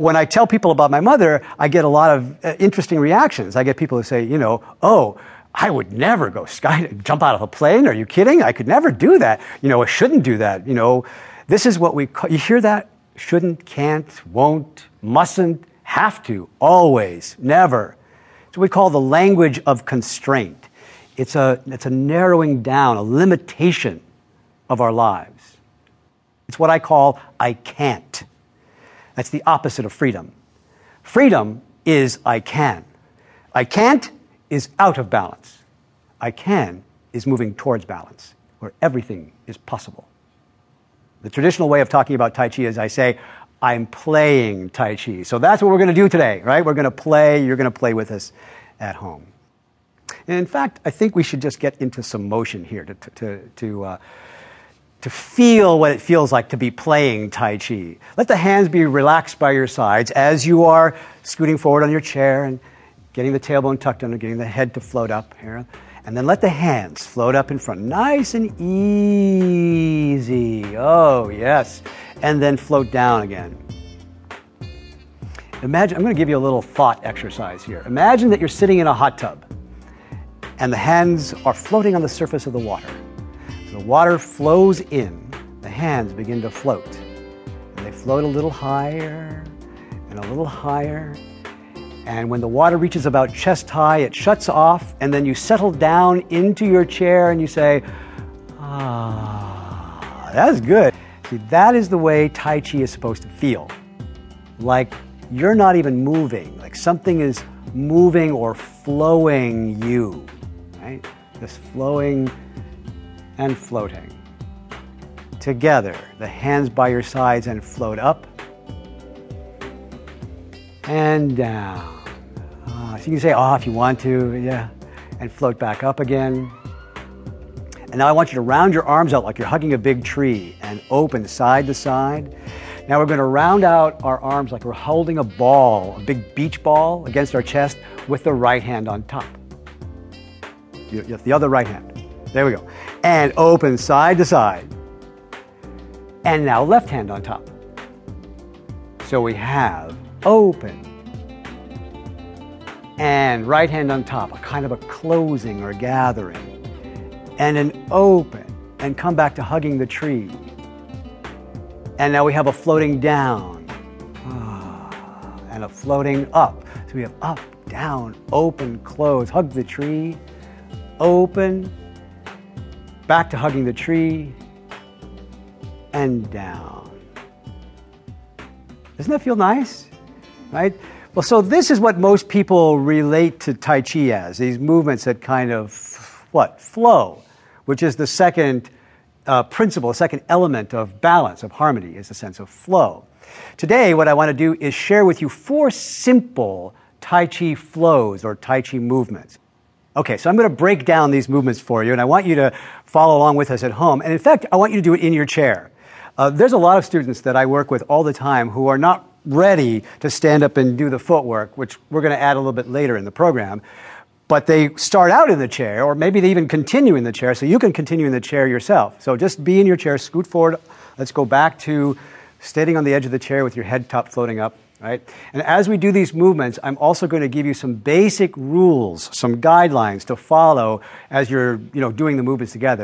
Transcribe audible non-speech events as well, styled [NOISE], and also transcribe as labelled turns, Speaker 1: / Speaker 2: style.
Speaker 1: when I tell people about my mother, I get a lot of uh, interesting reactions. I get people who say, you know, oh, I would never go sky [LAUGHS] jump out of a plane. Are you kidding? I could never do that. You know, I shouldn't do that. You know, this is what we call, you hear that? Shouldn't, can't, won't, mustn't, have to, always, never. It's what we call the language of constraint. It's a, it's a narrowing down, a limitation of our lives. It's what I call I can't. That's the opposite of freedom. Freedom is I can. I can't is out of balance. I can is moving towards balance, where everything is possible. The traditional way of talking about Tai Chi is I say, I'm playing Tai Chi. So that's what we're going to do today, right? We're going to play. You're going to play with us at home. And in fact, I think we should just get into some motion here to, to, to, uh, to feel what it feels like to be playing Tai Chi. Let the hands be relaxed by your sides as you are scooting forward on your chair and getting the tailbone tucked under, getting the head to float up here. And then let the hands float up in front, nice and easy. Oh, yes. And then float down again. Imagine, I'm going to give you a little thought exercise here. Imagine that you're sitting in a hot tub and the hands are floating on the surface of the water. The water flows in, the hands begin to float. And they float a little higher and a little higher. And when the water reaches about chest high, it shuts off, and then you settle down into your chair and you say, Ah, that's good. See, that is the way Tai Chi is supposed to feel. Like you're not even moving, like something is moving or flowing you, right? This flowing and floating. Together, the hands by your sides and float up and down. Uh, so you can say off if you want to, yeah, and float back up again. And now I want you to round your arms out like you're hugging a big tree and open side to side. Now we're going to round out our arms like we're holding a ball, a big beach ball against our chest with the right hand on top. The other right hand. There we go. And open side to side. And now left hand on top. So we have open and right hand on top, a kind of a closing or gathering, and an open, and come back to hugging the tree. And now we have a floating down ah, and a floating up. So we have up, down, open, close, hug the tree, open, back to hugging the tree, and down. Doesn't that feel nice? Right? Well, so this is what most people relate to Tai Chi as these movements that kind of what? Flow, which is the second uh, principle, the second element of balance, of harmony, is the sense of flow. Today, what I want to do is share with you four simple Tai Chi flows or Tai Chi movements. Okay, so I'm going to break down these movements for you, and I want you to follow along with us at home. And in fact, I want you to do it in your chair. Uh, there's a lot of students that I work with all the time who are not ready to stand up and do the footwork, which we're going to add a little bit later in the program. But they start out in the chair, or maybe they even continue in the chair, so you can continue in the chair yourself. So just be in your chair, scoot forward. Let's go back to standing on the edge of the chair with your head top floating up, right? And as we do these movements, I'm also going to give you some basic rules, some guidelines to follow as you're, you know, doing the movements together.